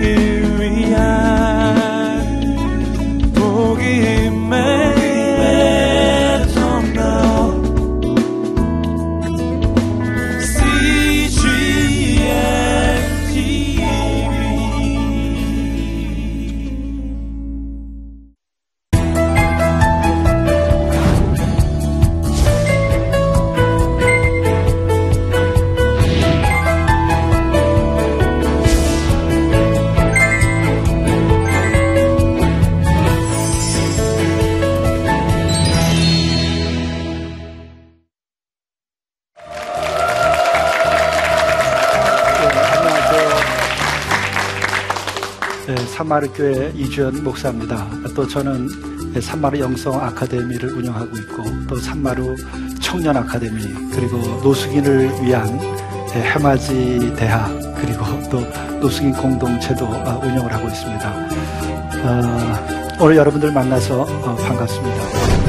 hanging. 산마르교회 이주연 목사입니다. 또 저는 산마루 영성 아카데미를 운영하고 있고 또 산마루 청년 아카데미 그리고 노숙인을 위한 해맞이 대학 그리고 또 노숙인 공동체도 운영을 하고 있습니다. 어, 오늘 여러분들 만나서 어, 반갑습니다.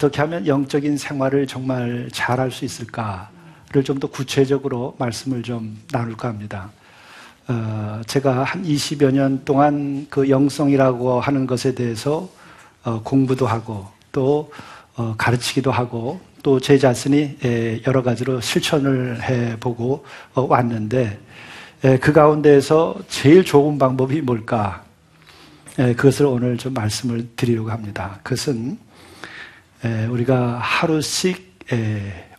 어떻게 하면 영적인 생활을 정말 잘 할 수 있을까를 좀 더 구체적으로 말씀을 좀 나눌까 합니다. 어, 제가 한 20여 년 동안 그 영성이라고 하는 것에 대해서 어, 공부도 하고 또 어, 가르치기도 하고 또 제 자신이 에, 여러 가지로 실천을 해보고 어, 왔는데 에, 그 가운데에서 제일 좋은 방법이 뭘까? 에, 그것을 오늘 좀 말씀을 드리려고 합니다. 그것은 우리가 하루씩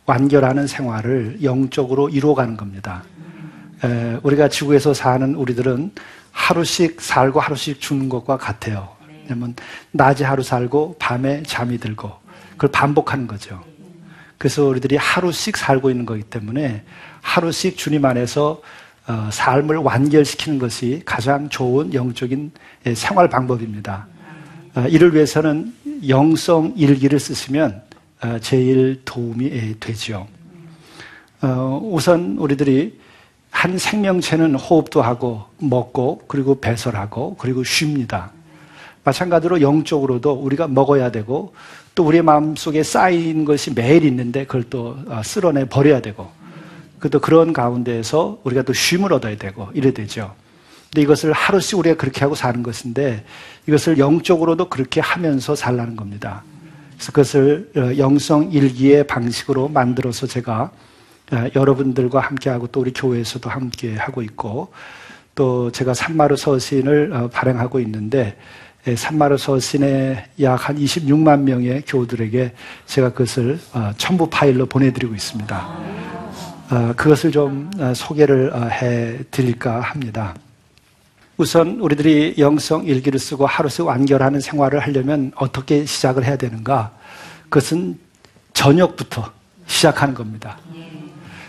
완결하는 생활을 영적으로 이루어가는 겁니다. 우리가 지구에서 사는 우리들은 하루씩 살고 하루씩 죽는 것과 같아요. 왜냐면 낮에 하루 살고 밤에 잠이 들고 그걸 반복하는 거죠. 그래서 우리들이 하루씩 살고 있는 거기 때문에 하루씩 주님 안에서 어, 삶을 완결시키는 것이 가장 좋은 영적인 생활 방법입니다. 어, 이를 위해서는 영성 일기를 쓰시면 어, 제일 도움이 되죠. 어, 우선 우리들이 한 생명체는 호흡도 하고 먹고 그리고 배설하고 그리고 쉽니다. 마찬가지로 영적으로도 우리가 먹어야 되고 또 우리의 마음속에 쌓인 것이 매일 있는데 그걸 또 어, 쓸어내 버려야 되고 또 그런 가운데에서 우리가 또 쉼을 얻어야 되고 이래 되죠. 근데 이것을 하루씩 우리가 그렇게 하고 사는 것인데 이것을 영적으로도 그렇게 하면서 살라는 겁니다. 그래서 그것을 어, 영성 일기의 방식으로 만들어서 제가 어, 여러분들과 함께하고 또 우리 교회에서도 함께 하고 있고 또 제가 산마루 서신을 어, 발행하고 있는데 산마루 서신에 약 한 26만 명의 교우들에게 제가 그것을 첨부 파일로 보내드리고 있습니다. 그것을 좀 소개를 해 드릴까 합니다. 우선 우리들이 영성 일기를 쓰고 하루씩 완결하는 생활을 하려면 어떻게 시작을 해야 되는가? 그것은 저녁부터 시작하는 겁니다.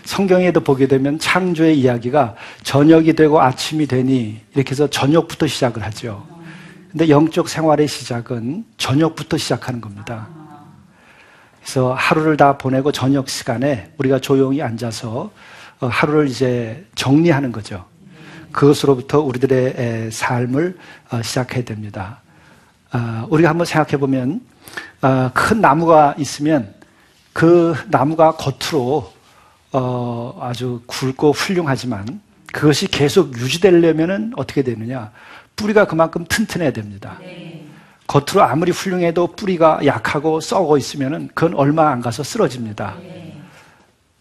성경에도 보게 되면 창조의 이야기가 저녁이 되고 아침이 되니 이렇게 해서 저녁부터 시작을 하죠. 근데 영적 생활의 시작은 저녁부터 시작하는 겁니다. 그래서 하루를 다 보내고 저녁 시간에 우리가 조용히 앉아서 어, 하루를 이제 정리하는 거죠. 그것으로부터 우리들의 삶을 어, 시작해야 됩니다. 아, 우리가 한번 생각해 보면 아, 큰 나무가 있으면 그 나무가 겉으로 어, 아주 굵고 훌륭하지만 그것이 계속 유지되려면 어떻게 되느냐? 뿌리가 그만큼 튼튼해야 됩니다. 겉으로 아무리 훌륭해도 뿌리가 약하고 썩어 있으면 그건 얼마 안 가서 쓰러집니다.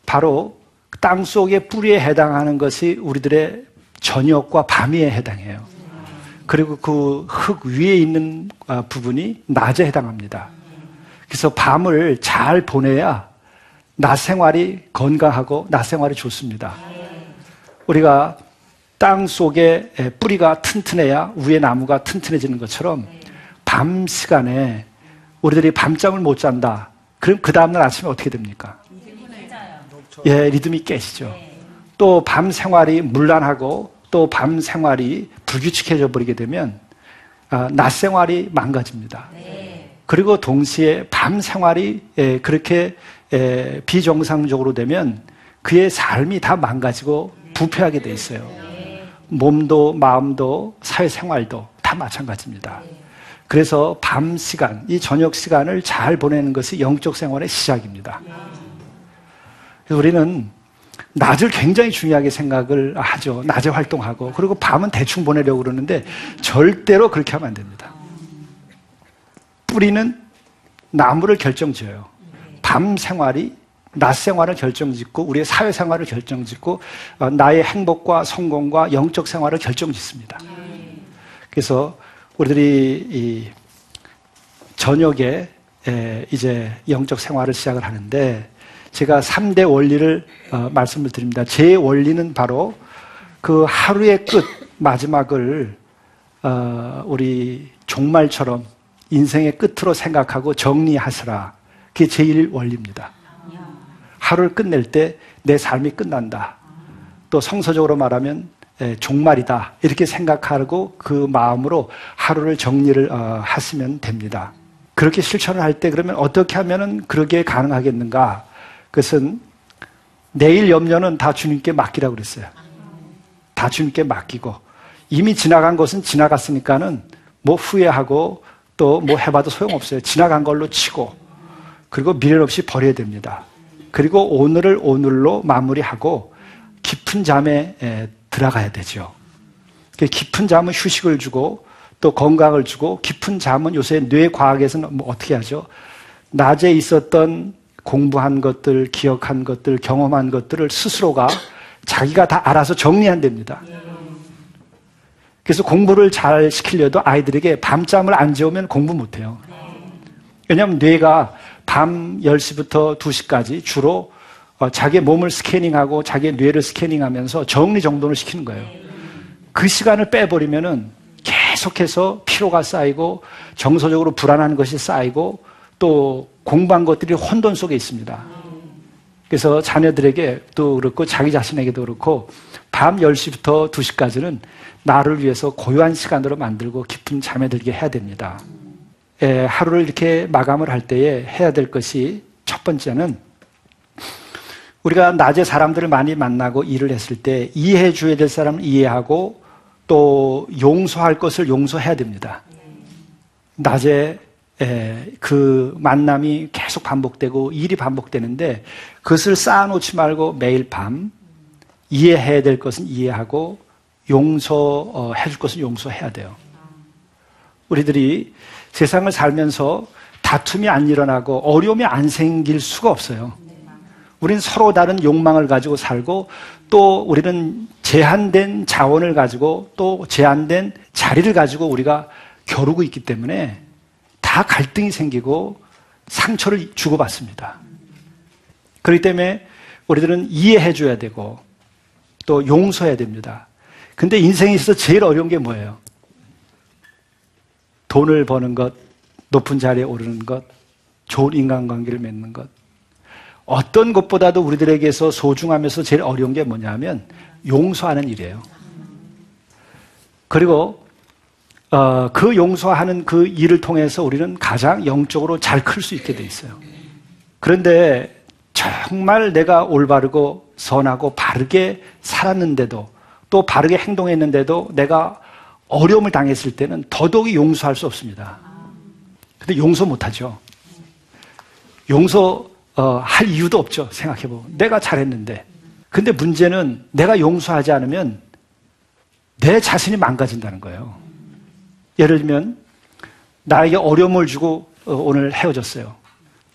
바로 땅 속의 뿌리에 해당하는 것이 우리들의 저녁과 밤에 해당해요. 그리고 그 흙 위에 있는 아, 부분이 낮에 해당합니다. 그래서 밤을 잘 보내야 낮 생활이 건강하고 낮 생활이 좋습니다. 우리가 땅 속에 뿌리가 튼튼해야 위에 나무가 튼튼해지는 것처럼 밤 시간에 우리들이 밤잠을 못 잔다. 그럼 그 다음날 아침에 어떻게 됩니까? 예, 리듬이 깨지죠. 또 밤 생활이 문란하고 또 밤 생활이 불규칙해져 버리게 되면 아, 낮 생활이 망가집니다. 그리고 동시에 밤 생활이 그렇게 비정상적으로 되면 그의 삶이 다 망가지고 부패하게 돼 있어요. 몸도 마음도 사회생활도 다 마찬가지입니다. 그래서 밤 시간, 이 저녁 시간을 잘 보내는 것이 영적 생활의 시작입니다. 그래서 우리는 낮을 굉장히 중요하게 생각을 하죠. 낮에 활동하고 그리고 밤은 대충 보내려고 그러는데 절대로 그렇게 하면 안 됩니다. 뿌리는 나무를 결정지어요. 밤 생활이 낮 생활을 결정짓고 우리의 사회 생활을 결정짓고 어, 나의 행복과 성공과 영적 생활을 결정짓습니다. 그래서 우리들이 이 저녁에 에, 이제 영적 생활을 시작을 하는데 제가 3대 원리를 어, 말씀을 드립니다. 제 원리는 바로 그 하루의 끝 마지막을 어, 우리 종말처럼 인생의 끝으로 생각하고 정리하시라. 그게 제일 원리입니다. 하루를 끝낼 때 내 삶이 끝난다. 또 성서적으로 말하면 에, 종말이다. 이렇게 생각하고 그 마음으로 하루를 정리를 어, 하시면 됩니다. 그렇게 실천을 할 때 그러면 어떻게 하면은 그러게 가능하겠는가? 그것은 내일 염려는 다 주님께 맡기라고 그랬어요. 다 주님께 맡기고 이미 지나간 것은 지나갔으니까는 뭐 후회하고 또 뭐 해봐도 소용없어요. 지나간 걸로 치고 그리고 미련 없이 버려야 됩니다. 그리고 오늘을 오늘로 마무리하고 깊은 잠에 에, 들어가야 되죠. 그 깊은 잠은 휴식을 주고 또 건강을 주고 깊은 잠은 요새 뇌과학에서는 뭐 어떻게 하죠? 낮에 있었던 공부한 것들, 기억한 것들, 경험한 것들을 스스로가 자기가 다 알아서 정리한답니다. 그래서 공부를 잘 시키려도 아이들에게 밤잠을 안 재우면 공부 못 해요. 왜냐하면 뇌가 밤 10시부터 2시까지 주로 어, 자기 몸을 스캐닝하고 자기 뇌를 스캐닝하면서 정리정돈을 시키는 거예요. 그 시간을 빼버리면은 계속해서 피로가 쌓이고 정서적으로 불안한 것이 쌓이고 또 공부한 것들이 혼돈 속에 있습니다. 그래서 자녀들에게 또 그렇고 자기 자신에게도 그렇고 밤 10시부터 2시까지는 나를 위해서 고요한 시간으로 만들고 깊은 잠에 들게 해야 됩니다. 에, 하루를 이렇게 마감을 할 때에 해야 될 것이 첫 번째는 우리가 낮에 사람들을 많이 만나고 일을 했을 때 이해해 줘야 될 사람을 이해하고 또 용서할 것을 용서해야 됩니다. 낮에 에, 그 만남이 계속 반복되고 일이 반복되는데 그것을 쌓아놓지 말고 매일 밤 이해해야 될 것은 이해하고 용서해 줄 것은 용서해야 돼요. 우리들이 세상을 살면서 다툼이 안 일어나고 어려움이 안 생길 수가 없어요. 우리는 서로 다른 욕망을 가지고 살고 또 우리는 제한된 자원을 가지고 또 제한된 자리를 가지고 우리가 겨루고 있기 때문에 다 갈등이 생기고 상처를 주고받습니다. 그렇기 때문에 우리들은 이해해 줘야 되고 또 용서해야 됩니다. 근데 인생에 있어서 제일 어려운 게 뭐예요? 돈을 버는 것, 높은 자리에 오르는 것, 좋은 인간관계를 맺는 것. 어떤 것보다도 우리들에게서 소중하면서 제일 어려운 게 뭐냐면 용서하는 일이에요. 그리고 어, 그 용서하는 그 일을 통해서 우리는 가장 영적으로 잘 클 수 있게 돼 있어요. 그런데 정말 내가 올바르고 선하고 바르게 살았는데도 또 바르게 행동했는데도 내가 어려움을 당했을 때는 더더욱이 용서할 수 없습니다. 근데 용서 못하죠. 용서 어, 할 이유도 없죠. 생각해 보면 내가 잘했는데. 근데 문제는 내가 용서하지 않으면 내 자신이 망가진다는 거예요. 예를 들면 나에게 어려움을 주고 어, 오늘 헤어졌어요.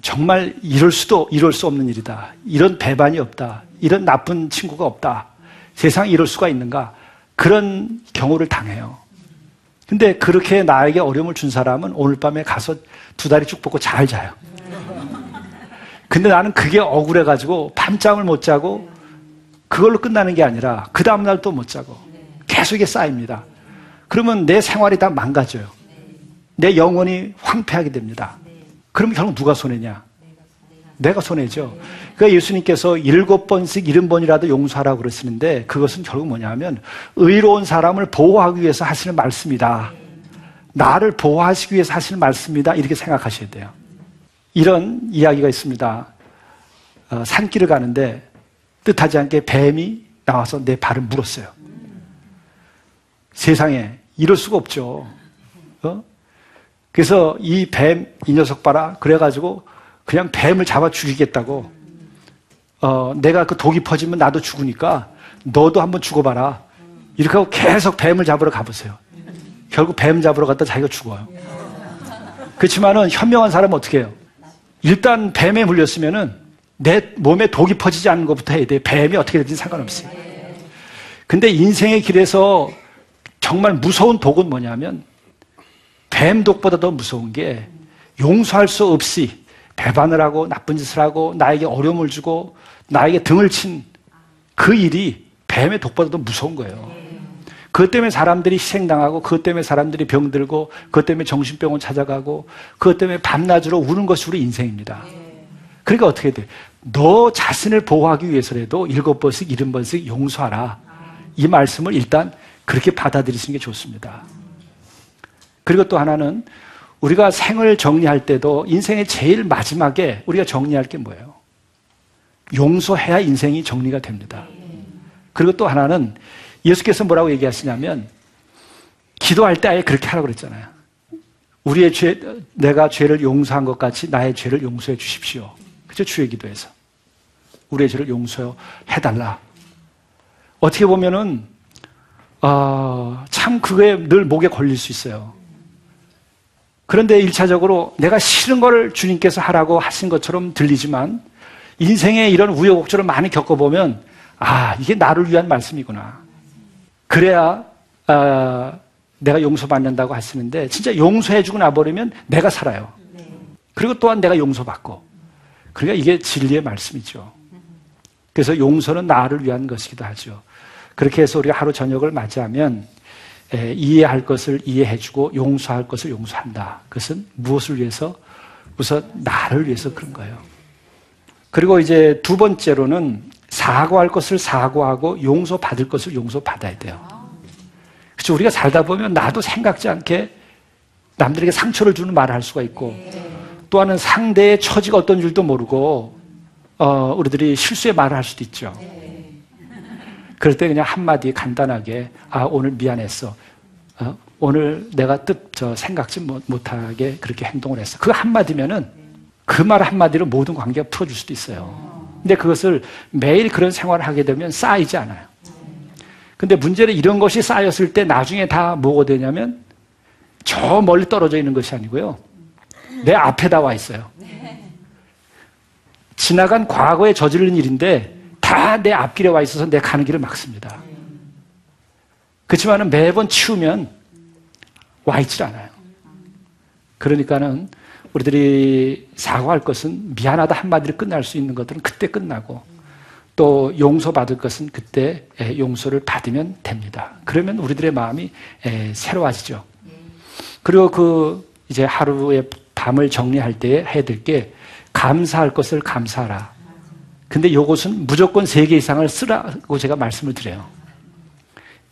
정말 이럴 수도 이럴 수 없는 일이다. 이런 배반이 없다. 이런 나쁜 친구가 없다. 세상에 이럴 수가 있는가? 그런 경우를 당해요. 근데 그렇게 나에게 어려움을 준 사람은 오늘 밤에 가서 두 다리 쭉 뻗고 잘 자요. 근데 나는 그게 억울해가지고 밤잠을 못 자고 그걸로 끝나는 게 아니라 그 다음날 또 못 자고 계속 이게 쌓입니다. 그러면 내 생활이 다 망가져요. 내 영혼이 황폐하게 됩니다. 그럼 결국 누가 손해냐? 내가 손해죠. 그러니까 예수님께서 일곱 번씩 일흔 번이라도 용서하라고 그러시는데 그것은 결국 뭐냐면 의로운 사람을 보호하기 위해서 하시는 말씀이다. 나를 보호하시기 위해서 하시는 말씀이다. 이렇게 생각하셔야 돼요. 이런 이야기가 있습니다. 어, 산길을 가는데 뜻하지 않게 뱀이 나와서 내 발을 물었어요. 세상에 이럴 수가 없죠. 어? 그래서 이 뱀, 이 녀석 봐라. 그래가지고 그냥 뱀을 잡아 죽이겠다고. 어, 내가 그 독이 퍼지면 나도 죽으니까 너도 한번 죽어봐라. 이렇게 하고 계속 뱀을 잡으러 가보세요. 결국 뱀 잡으러 갔다 자기가 죽어요. 그렇지만은 현명한 사람은 어떻게 해요? 일단 뱀에 물렸으면은 내 몸에 독이 퍼지지 않는 것부터 해야 돼. 뱀이 어떻게 되든지 상관없어요. 근데 인생의 길에서 정말 무서운 독은 뭐냐면 뱀 독보다 더 무서운 게 용서할 수 없이 배반을 하고 나쁜 짓을 하고 나에게 어려움을 주고 나에게 등을 친 그 일이 뱀의 독보다 더 무서운 거예요. 그것 때문에 사람들이 희생당하고 그것 때문에 사람들이 병들고 그것 때문에 정신병원 찾아가고 그것 때문에 밤낮으로 우는 것이 우리 인생입니다. 그러니까 어떻게 돼? 너 자신을 보호하기 위해서라도 일곱 번씩, 일흔 번씩 용서하라. 이 말씀을 일단 그렇게 받아들이시는 게 좋습니다. 그리고 또 하나는 우리가 생을 정리할 때도 인생의 제일 마지막에 우리가 정리할 게 뭐예요? 용서해야 인생이 정리가 됩니다. 그리고 또 하나는 예수께서 뭐라고 얘기하시냐면 기도할 때 아예 그렇게 하라고 그랬잖아요. 우리의 죄, 내가 죄를 용서한 것 같이 나의 죄를 용서해 주십시오. 그죠? 주의 기도에서. 우리의 죄를 용서해 달라. 어떻게 보면은, 어, 참 그게 늘 목에 걸릴 수 있어요. 그런데 일차적으로 내가 싫은 걸 주님께서 하라고 하신 것처럼 들리지만 인생에 이런 우여곡절을 많이 겪어보면 아, 이게 나를 위한 말씀이구나. 그래야, 아, 내가 용서받는다고 하시는데 진짜 용서해주고 나버리면 내가 살아요. 그리고 또한 내가 용서받고. 그러니까 이게 진리의 말씀이죠. 그래서 용서는 나를 위한 것이기도 하죠. 그렇게 해서 우리가 하루 저녁을 맞이하면 에, 이해할 것을 이해해주고 용서할 것을 용서한다. 그것은 무엇을 위해서? 우선 나를 위해서 그런 거예요. 그리고 이제 두 번째로는 사과할 것을 사과하고 용서받을 것을 용서받아야 돼요. 그렇죠. 우리가 살다 보면 나도 생각지 않게 남들에게 상처를 주는 말을 할 수가 있고 또 하나는 상대의 처지가 어떤 줄도 모르고 어, 우리들이 실수의 말을 할 수도 있죠. 그럴 때 그냥 한마디 간단하게 아 오늘 미안했어. 어, 오늘 내가 뜻 저 생각지 못하게 그렇게 행동을 했어. 그 한마디면은 그 말 한마디로 모든 관계가 풀어줄 수도 있어요. 근데 그것을 매일 그런 생활을 하게 되면 쌓이지 않아요. 근데 문제는 이런 것이 쌓였을 때 나중에 다 뭐가 되냐면 저 멀리 떨어져 있는 것이 아니고요. 내 앞에다 와 있어요. 지나간 과거에 저지른 일인데 다 내 앞길에 와 있어서 내 가는 길을 막습니다. 그렇지만 매번 치우면 와 있질 않아요. 그러니까는 우리들이 사과할 것은 미안하다 한마디로 끝날 수 있는 것들은 그때 끝나고 또 용서받을 것은 그때 용서를 받으면 됩니다. 그러면 우리들의 마음이 새로워지죠. 그리고 그 이제 하루의 밤을 정리할 때 해야 될 게 감사할 것을 감사하라. 근데 이것은 무조건 세 개 이상을 쓰라고 제가 말씀을 드려요.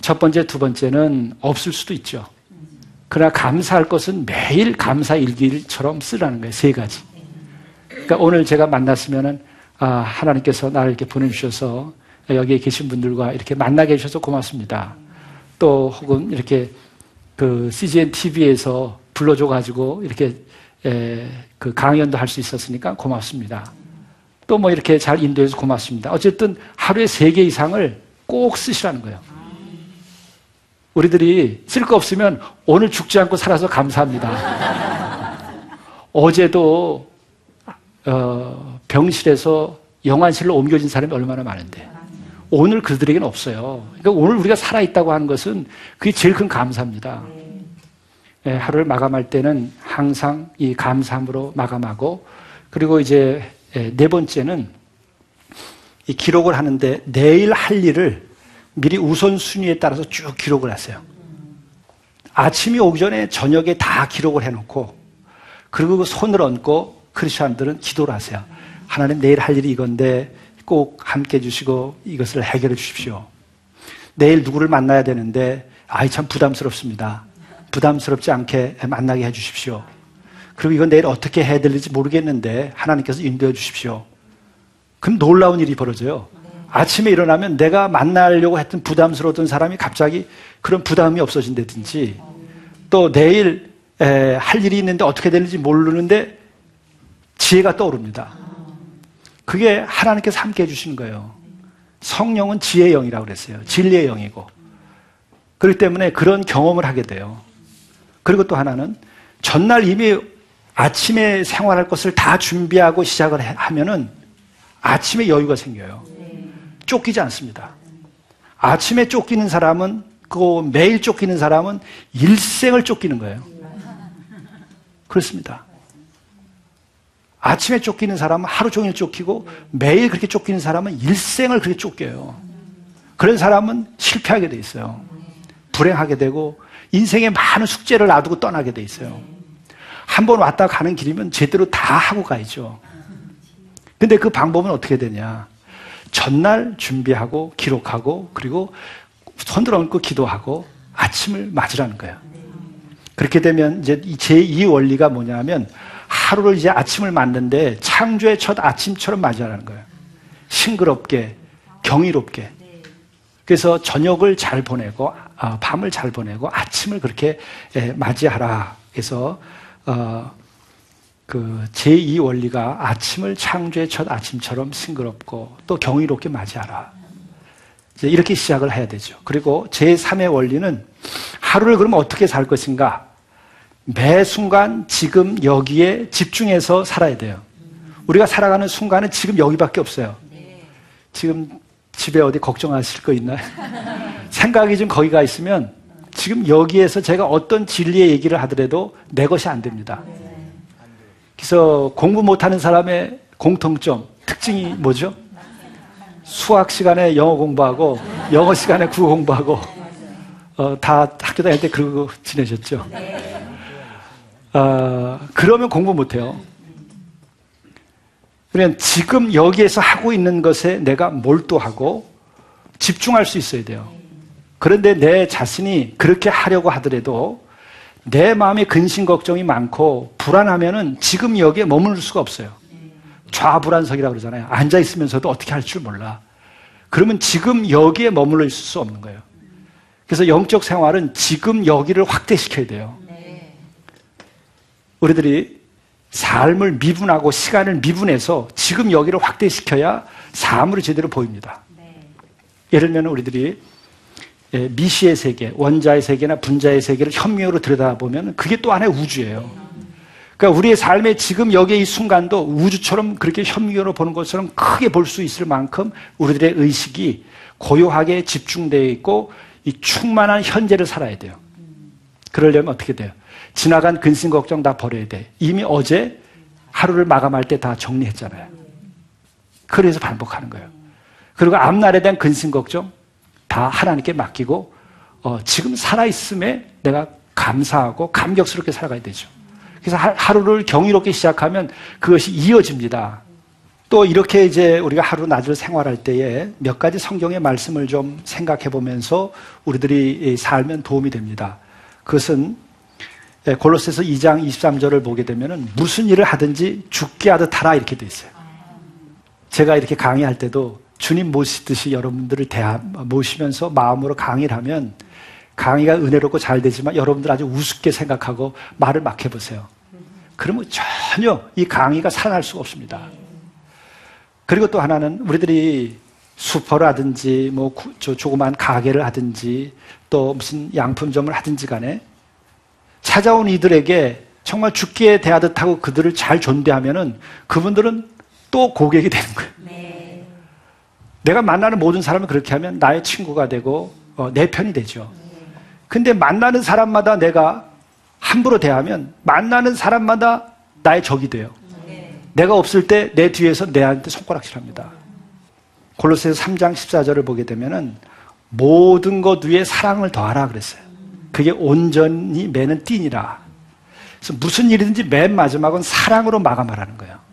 첫 번째, 두 번째는 없을 수도 있죠. 그러나 감사할 것은 매일 감사 일기처럼 쓰라는 거예요. 세 가지. 그러니까 오늘 제가 만났으면은 아, 하나님께서 나를 이렇게 보내주셔서 여기에 계신 분들과 이렇게 만나게 해주셔서 고맙습니다. 또 혹은 이렇게 그 CGN TV에서 불러줘가지고 이렇게 에, 그 강연도 할 수 있었으니까 고맙습니다. 또 뭐 이렇게 잘 인도해서 고맙습니다. 어쨌든 하루에 세 개 이상을 꼭 쓰시라는 거예요. 우리들이 쓸 거 없으면 오늘 죽지 않고 살아서 감사합니다. 어제도 어, 병실에서 영안실로 옮겨진 사람이 얼마나 많은데 오늘 그들에게는 없어요. 그러니까 오늘 우리가 살아 있다고 하는 것은 그게 제일 큰 감사입니다. 예, 하루를 마감할 때는 항상 이 감사함으로 마감하고 그리고 이제 예, 네 번째는 이 기록을 하는데 내일 할 일을 미리 우선순위에 따라서 쭉 기록을 하세요. 아침이 오기 전에 저녁에 다 기록을 해놓고 그리고 그 손을 얹고 크리스천들은 기도를 하세요. 하나님 내일 할 일이 이건데 꼭 함께 해주시고 이것을 해결해 주십시오. 내일 누구를 만나야 되는데 아이 참 부담스럽습니다. 부담스럽지 않게 만나게 해 주십시오. 그리고 이건 내일 어떻게 해야 될지 모르겠는데 하나님께서 인도해 주십시오. 그럼 놀라운 일이 벌어져요. 아침에 일어나면 내가 만나려고 했던 부담스러웠던 사람이 갑자기 그런 부담이 없어진다든지 또 내일 에, 할 일이 있는데 어떻게 되는지 모르는데 지혜가 떠오릅니다. 그게 하나님께서 함께 해주시는 거예요. 성령은 지혜의 영이라고 그랬어요. 진리의 영이고. 그렇기 때문에 그런 경험을 하게 돼요. 그리고 또 하나는 전날 이미 아침에 생활할 것을 다 준비하고 시작을 해- 하면은 아침에 여유가 생겨요. 쫓기지 않습니다. 아침에 쫓기는 사람은 그 매일 쫓기는 사람은 일생을 쫓기는 거예요. 그렇습니다. 아침에 쫓기는 사람은 하루 종일 쫓기고 매일 그렇게 쫓기는 사람은 일생을 그렇게 쫓겨요. 그런 사람은 실패하게 돼 있어요. 불행하게 되고 인생에 많은 숙제를 놔두고 떠나게 돼 있어요. 한 번 왔다 가는 길이면 제대로 다 하고 가야죠. 근데 그 방법은 어떻게 되냐? 전날 준비하고 기록하고 그리고 손들어 얹고 기도하고 아침을 맞으라는 거예요. 그렇게 되면 이제 이 제2 원리가 뭐냐면 하루를 이제 아침을 맞는데 창조의 첫 아침처럼 맞이하라는 거예요. 싱그럽게, 경이롭게. 그래서 저녁을 잘 보내고, 아, 밤을 잘 보내고, 아침을 그렇게 예, 맞이하라. 그래서, 어, 그 제2 원리가 아침을 창조의 첫 아침처럼 싱그럽고 또 경이롭게 맞이하라. 이제 이렇게 시작을 해야 되죠. 그리고 제3의 원리는 하루를 그러면 어떻게 살 것인가? 매 순간 지금 여기에 집중해서 살아야 돼요. 우리가 살아가는 순간은 지금 여기밖에 없어요. 지금 집에 어디 걱정하실 거 있나요? 생각이 좀 거기가 있으면 지금 여기에서 제가 어떤 진리의 얘기를 하더라도 내 것이 안 됩니다. 그래서 공부 못하는 사람의 공통점, 특징이 뭐죠? 수학 시간에 영어 공부하고 영어 시간에 국어 공부하고 어, 다 학교 다닐 때 그러고 지내셨죠? 어, 그러면 공부 못해요. 그러면 지금 여기에서 하고 있는 것에 내가 몰두하고 집중할 수 있어야 돼요. 그런데 내 자신이 그렇게 하려고 하더라도 내 마음에 근심 걱정이 많고 불안하면은 지금 여기에 머무를 수가 없어요. 좌불안석이라고 그러잖아요. 앉아 있으면서도 어떻게 할 줄 몰라. 그러면 지금 여기에 머물러 있을 수 없는 거예요. 그래서 영적 생활은 지금 여기를 확대시켜야 돼요. 우리들이 삶을 미분하고 시간을 미분해서 지금 여기를 확대시켜야 삶으로 제대로 보입니다. 예를 들면 우리들이 예, 미시의 세계, 원자의 세계나 분자의 세계를 현미으로 들여다보면 그게 또 하나의 우주예요. 그러니까 우리의 삶의 지금 여기의 이 순간도 우주처럼 그렇게 현미으로 보는 것처럼 크게 볼 수 있을 만큼 우리들의 의식이 고요하게 집중되어 있고 이 충만한 현재를 살아야 돼요. 그러려면 어떻게 돼요? 지나간 근심 걱정 다 버려야 돼. 이미 어제 하루를 마감할 때 다 정리했잖아요. 그래서 반복하는 거예요. 그리고 앞날에 대한 근심 걱정 다 하나님께 맡기고 어, 지금 살아있음에 내가 감사하고 감격스럽게 살아가야 되죠. 그래서 하- 하루를 경이롭게 시작하면 그것이 이어집니다. 또 이렇게 이제 우리가 하루 낮을 생활할 때에 몇 가지 성경의 말씀을 좀 생각해 보면서 우리들이 살면 도움이 됩니다. 그것은 예, 골로새서 2장 23절을 보게 되면은 무슨 일을 하든지 죽게 하듯 하라 이렇게 돼 있어요. 제가 이렇게 강의할 때도 주님 모시듯이 여러분들을 대하, 모시면서 마음으로 강의를 하면 강의가 은혜롭고 잘 되지만 여러분들 아주 우습게 생각하고 말을 막 해보세요. 그러면 전혀 이 강의가 살아날 수가 없습니다. 그리고 또 하나는 우리들이 슈퍼라든지 뭐 구- 저 조그만 가게를 하든지 또 무슨 양품점을 하든지 간에 찾아온 이들에게 정말 죽기에 대하듯 하고 그들을 잘 존대하면은 그분들은 또 고객이 되는 거예요. 내가 만나는 모든 사람을 그렇게 하면 나의 친구가 되고 어, 내 편이 되죠. 근데 만나는 사람마다 내가 함부로 대하면 만나는 사람마다 나의 적이 돼요. 내가 없을 때 내 뒤에서 내한테 손가락질합니다. 골로새서 3장 14절을 보게 되면은 모든 것 위에 사랑을 더하라 그랬어요. 그게 온전히 매는 띠니라. 그래서 무슨 일이든지 맨 마지막은 사랑으로 마감하라는 거예요.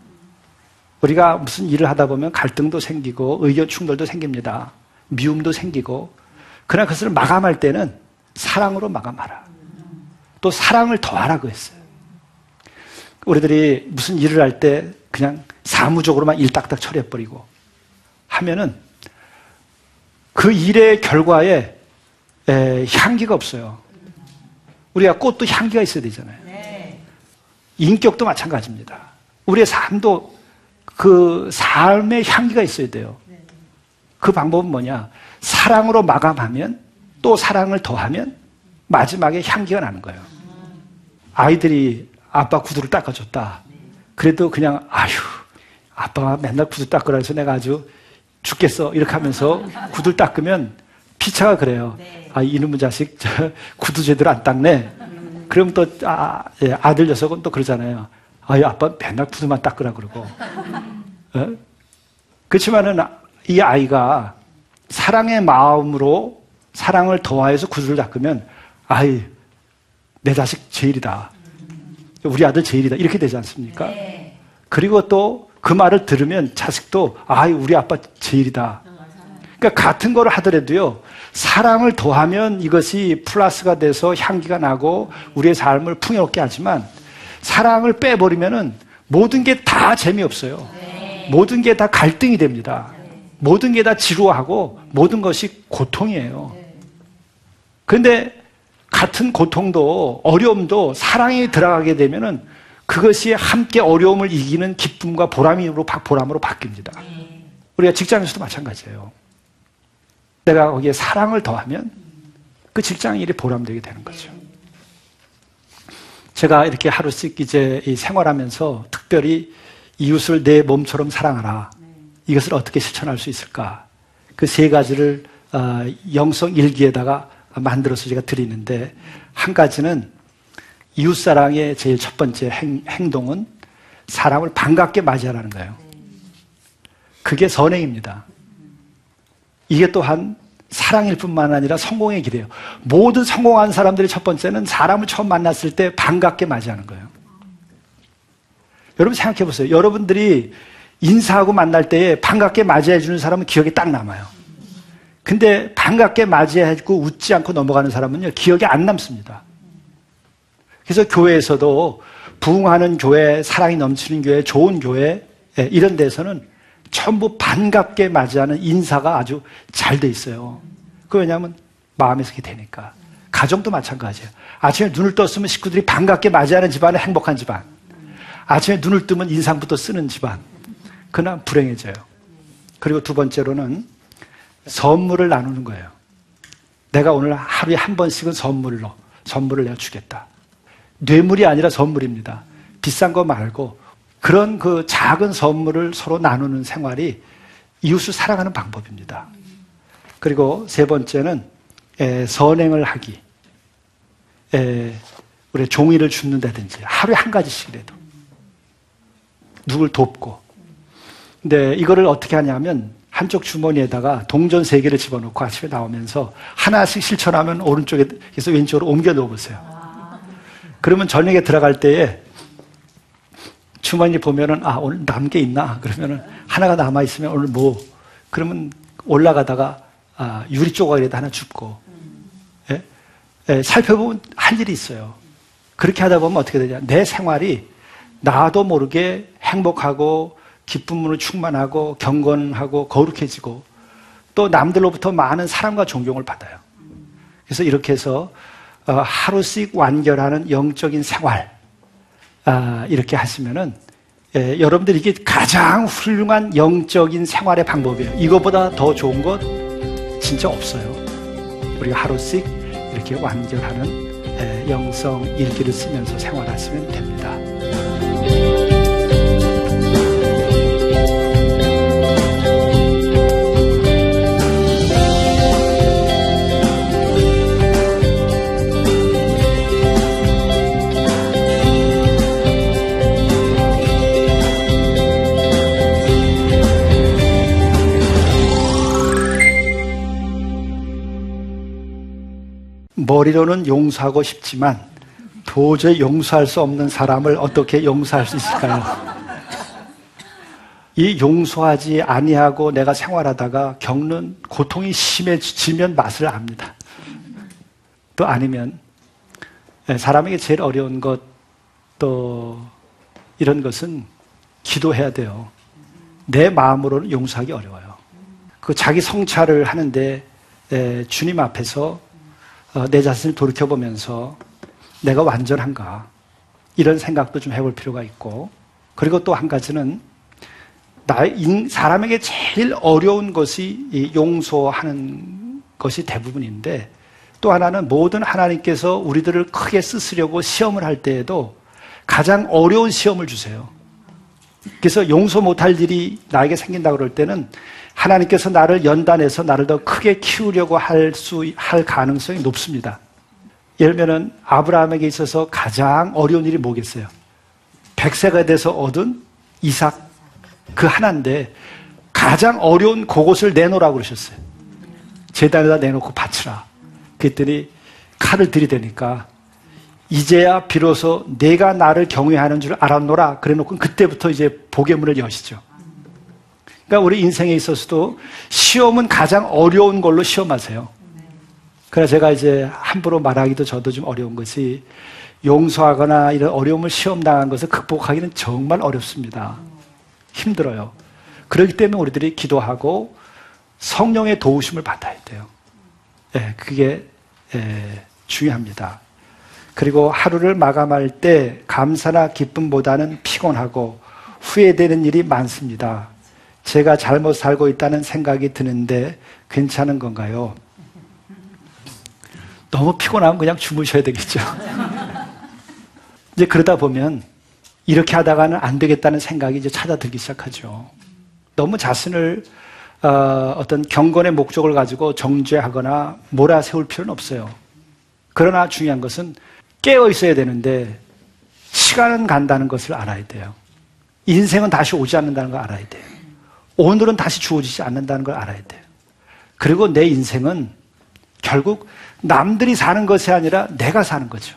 우리가 무슨 일을 하다 보면 갈등도 생기고 의견 충돌도 생깁니다. 미움도 생기고 그러나 그것을 마감할 때는 사랑으로 마감하라. 또 사랑을 더하라고 했어요. 우리들이 무슨 일을 할 때 그냥 사무적으로만 일 딱딱 처리해버리고 하면은 그 일의 결과에 에, 향기가 없어요. 우리가 꽃도 향기가 있어야 되잖아요. 인격도 마찬가지입니다. 우리의 삶도 그 삶의 향기가 있어야 돼요. 그 방법은 뭐냐? 사랑으로 마감하면 또 사랑을 더하면 마지막에 향기가 나는 거예요. 아이들이 아빠 구두를 닦아줬다. 그래도 그냥 아휴 아빠가 맨날 구두 닦으라 해서 내가 아주 죽겠어 이렇게 하면서 구두를 닦으면 피차가 그래요. 아 이놈의 자식 저 구두 제대로 안 닦네. 그럼 또 아, 예, 아들 녀석은 또 그러잖아요. 아유 아빠 맨날 구두만 닦으라 그러고. 어? 그렇지만은 이 아이가 사랑의 마음으로 사랑을 더하여서 구두를 닦으면 아이 내 자식 제일이다. 우리 아들 제일이다. 이렇게 되지 않습니까? 그리고 또 그 말을 들으면 자식도 아이 우리 아빠 제일이다. 그러니까 같은 걸 하더라도요. 사랑을 더하면 이것이 플러스가 돼서 향기가 나고 우리의 삶을 풍요롭게 하지만 사랑을 빼버리면은 모든 게 다 재미없어요. 모든 게 다 갈등이 됩니다. 모든 게 다 지루하고 모든 것이 고통이에요. 그런데 같은 고통도 어려움도 사랑이 들어가게 되면은 그것이 함께 어려움을 이기는 기쁨과 보람으로 보람으로 바뀝니다. 우리가 직장에서도 마찬가지예요. 내가 거기에 사랑을 더하면 그 직장 일이 보람되게 되는 거죠. 제가 이렇게 하루씩 이제 생활하면서 특별히 이웃을 내 몸처럼 사랑하라. 이것을 어떻게 실천할 수 있을까? 그 세 가지를 어, 영성 일기에다가 만들어서 제가 드리는데 한 가지는 이웃 사랑의 제일 첫 번째 행, 동은 사람을 반갑게 맞이하라는 거예요. 그게 선행입니다. 이게 또한 사랑일 뿐만 아니라 성공의 길이에요. 모든 성공한 사람들의 첫 번째는 사람을 처음 만났을 때 반갑게 맞이하는 거예요. 여러분 생각해 보세요. 여러분들이 인사하고 만날 때에 반갑게 맞이해 주는 사람은 기억에 딱 남아요. 근데 반갑게 맞이해주고 웃지 않고 넘어가는 사람은요, 기억에 안 남습니다. 그래서 교회에서도 부흥하는 교회, 사랑이 넘치는 교회, 좋은 교회, 예, 이런 데서는 전부 반갑게 맞이하는 인사가 아주 잘 돼 있어요. 그 왜냐하면 마음에서 그게 되니까. 가정도 마찬가지예요. 아침에 눈을 떴으면 식구들이 반갑게 맞이하는 집안은 행복한 집안. 아침에 눈을 뜨면 인상부터 쓰는 집안. 그나 불행해져요. 그리고 두 번째로는 선물을 나누는 거예요. 내가 오늘 하루에 한 번씩은 선물로, 선물을 내가 주겠다. 뇌물이 아니라 선물입니다. 비싼 거 말고 그런 그 작은 선물을 서로 나누는 생활이 이웃을 사랑하는 방법입니다. 그리고 세 번째는 에, 선행을 하기. 에, 우리 종이를 줍는다든지 하루에 한 가지씩이라도 누굴 돕고. 근데 이거를 어떻게 하냐면 한쪽 주머니에다가 동전 세 개를 집어넣고 아침에 나오면서 하나씩 실천하면 오른쪽에서 왼쪽으로 옮겨 놓으세요. 그러면 저녁에 들어갈 때에 주머니 보면은 아 오늘 남은 게 있나 그러면은 하나가 남아 있으면 오늘 뭐 그러면 올라가다가 아, 유리 조각이라도 하나 줍고 예? 예, 살펴보면 할 일이 있어요. 그렇게 하다 보면 어떻게 되냐 내 생활이 나도 모르게 행복하고 기쁨으로 충만하고 경건하고 거룩해지고 또 남들로부터 많은 사랑과 존경을 받아요. 그래서 이렇게 해서 어, 하루씩 완결하는 영적인 생활 아, 이렇게 하시면은 예, 여러분들 이게 가장 훌륭한 영적인 생활의 방법이에요. 이거보다 더 좋은 것 진짜 없어요. 우리가 하루씩 이렇게 완결하는 예, 영성 일기를 쓰면서 생활하시면 됩니다. 머리로는 용서하고 싶지만 도저히 용서할 수 없는 사람을 어떻게 용서할 수 있을까요? 이 용서하지 아니하고 내가 생활하다가 겪는 고통이 심해지면 맛을 압니다. 또 아니면 예, 사람에게 제일 어려운 것 또 이런 것은 기도해야 돼요. 내 마음으로는 용서하기 어려워요. 그 자기 성찰을 하는데 에, 주님 앞에서 어, 내 자신을 돌이켜 보면서 내가 완전한가 이런 생각도 좀 해볼 필요가 있고 그리고 또 한 가지는 나 사람에게 제일 어려운 것이 용서하는 것이 대부분인데 또 하나는 모든 하나님께서 우리들을 크게 쓰시려고 시험을 할 때에도 가장 어려운 시험을 주세요. 그래서 용서 못할 일이 나에게 생긴다 그럴 때는 하나님께서 나를 연단해서 나를 더 크게 키우려고 할 수, 할 가능성이 높습니다. 예를 들면 아브라함에게 있어서 가장 어려운 일이 뭐겠어요? 백세가 돼서 얻은 이삭 그 하나인데 가장 어려운 그것을 내놓으라고 그러셨어요. 재단에다 내놓고 바치라. 그랬더니 칼을 들이대니까 이제야 비로소 내가 나를 경외하는 줄 알았노라. 그래 놓고 그때부터 이제 복의 문을 여시죠. 그러니까 우리 인생에 있어서도 시험은 가장 어려운 걸로 시험하세요. 그래서 제가 이제 함부로 말하기도 저도 좀 어려운 것이 용서하거나 이런 어려움을 시험당한 것을 극복하기는 정말 어렵습니다. 힘들어요. 그렇기 때문에 우리들이 기도하고 성령의 도우심을 받아야 돼요. 예, 그게 예, 중요합니다. 그리고 하루를 마감할 때 감사나 기쁨보다는 피곤하고 후회되는 일이 많습니다. 제가 잘못 살고 있다는 생각이 드는데 괜찮은 건가요? 너무 피곤하면 그냥 주무셔야 되겠죠. 이제 그러다 보면 이렇게 하다가는 안 되겠다는 생각이 이제 찾아들기 시작하죠. 너무 자신을 어, 어떤 경건의 목적을 가지고 정죄하거나 몰아세울 필요는 없어요. 그러나 중요한 것은 깨어 있어야 되는데 시간은 간다는 것을 알아야 돼요. 인생은 다시 오지 않는다는 걸 알아야 돼요. 오늘은 다시 주어지지 않는다는 걸 알아야 돼요. 그리고 내 인생은 결국 남들이 사는 것이 아니라 내가 사는 거죠.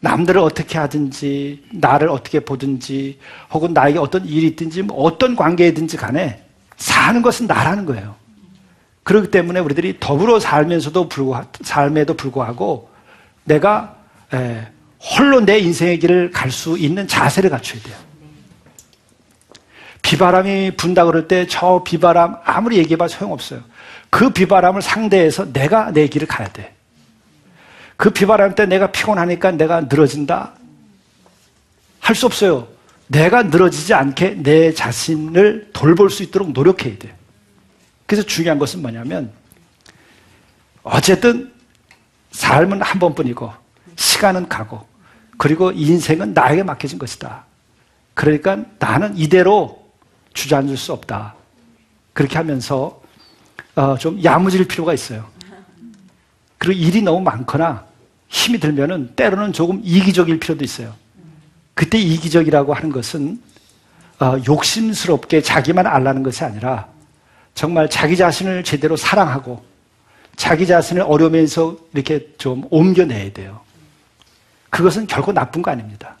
남들을 어떻게 하든지, 나를 어떻게 보든지, 혹은 나에게 어떤 일이 있든지, 뭐 어떤 관계이든지 간에 사는 것은 나라는 거예요. 그렇기 때문에 우리들이 더불어 살면서도 불구하, 삶에도 불구하고 내가 에, 홀로 내 인생의 길을 갈 수 있는 자세를 갖춰야 돼요. 비바람이 분다 그럴 때 저 비바람 아무리 얘기해봐 소용없어요. 그 비바람을 상대해서 내가 내 길을 가야 돼. 그 비바람 때 내가 피곤하니까 내가 늘어진다? 할 수 없어요. 내가 늘어지지 않게 내 자신을 돌볼 수 있도록 노력해야 돼요. 그래서 중요한 것은 뭐냐면, 어쨌든 삶은 한 번뿐이고, 시간은 가고, 그리고 인생은 나에게 맡겨진 것이다. 그러니까 나는 이대로 주저앉을 수 없다. 그렇게 하면서 어, 좀 야무질 필요가 있어요. 그리고 일이 너무 많거나 힘이 들면은 때로는 조금 이기적일 필요도 있어요. 그때 이기적이라고 하는 것은 어, 욕심스럽게 자기만 알라는 것이 아니라 정말 자기 자신을 제대로 사랑하고 자기 자신을 어려우면서 이렇게 좀 옮겨내야 돼요. 그것은 결코 나쁜 거 아닙니다.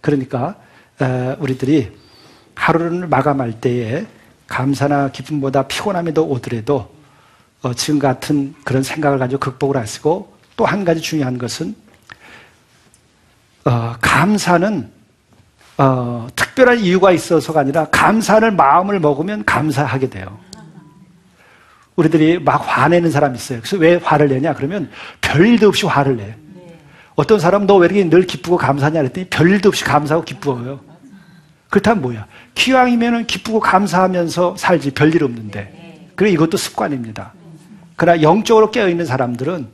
그러니까 어, 우리들이 하루를 마감할 때에 감사나 기쁨보다 피곤함이 더 오더라도 어, 지금 같은 그런 생각을 가지고 극복을 하시고 또 한 가지 중요한 것은 어, 감사는 어, 특별한 이유가 있어서가 아니라 감사를 마음을 먹으면 감사하게 돼요. 우리들이 막 화내는 사람이 있어요. 그래서 왜 화를 내냐? 그러면 별일도 없이 화를 내. 어떤 사람은 너왜 이렇게 늘 기쁘고 감사하냐? 그랬더니 별일도 없이 감사하고 기뻐요. 그렇다면 뭐야? 기왕이면 기쁘고 감사하면서 살지 별일 없는데. 그래 이것도 습관입니다. 그러나 영적으로 깨어있는 사람들은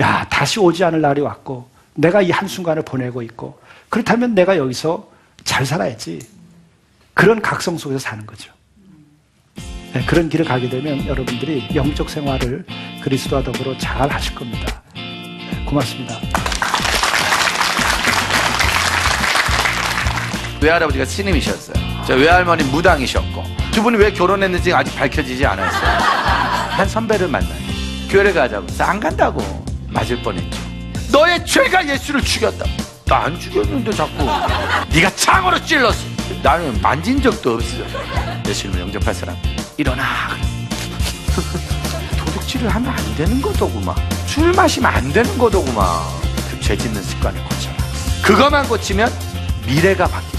야 다시 오지 않을 날이 왔고 내가 이 한순간을 보내고 있고 그렇다면 내가 여기서 잘 살아야지. 그런 각성 속에서 사는 거죠. 네, 그런 길을 가게 되면 여러분들이 영적 생활을 그리스도와 더불어 잘 하실 겁니다. 네, 고맙습니다. 외할아버지가 스님이셨어요. 저 외할머니 무당이셨고 두 분이 왜 결혼했는지 아직 밝혀지지 않았어요. 한 선배를 만나요. 교회 가자고 안 간다고 맞을 뻔했죠. 너의 죄가 예수를 죽였다. 나 안 죽였는데 자꾸 네가 창으로 찔렀어. 나는 만진 적도 없어. 예수님을 영접할 사람 일어나. 도둑질을 하면 안 되는 거더구만. 술 마시면 안 되는 거더구만. 그 죄 짓는 습관을 고쳐라. 그것만 고치면 미래가 바뀐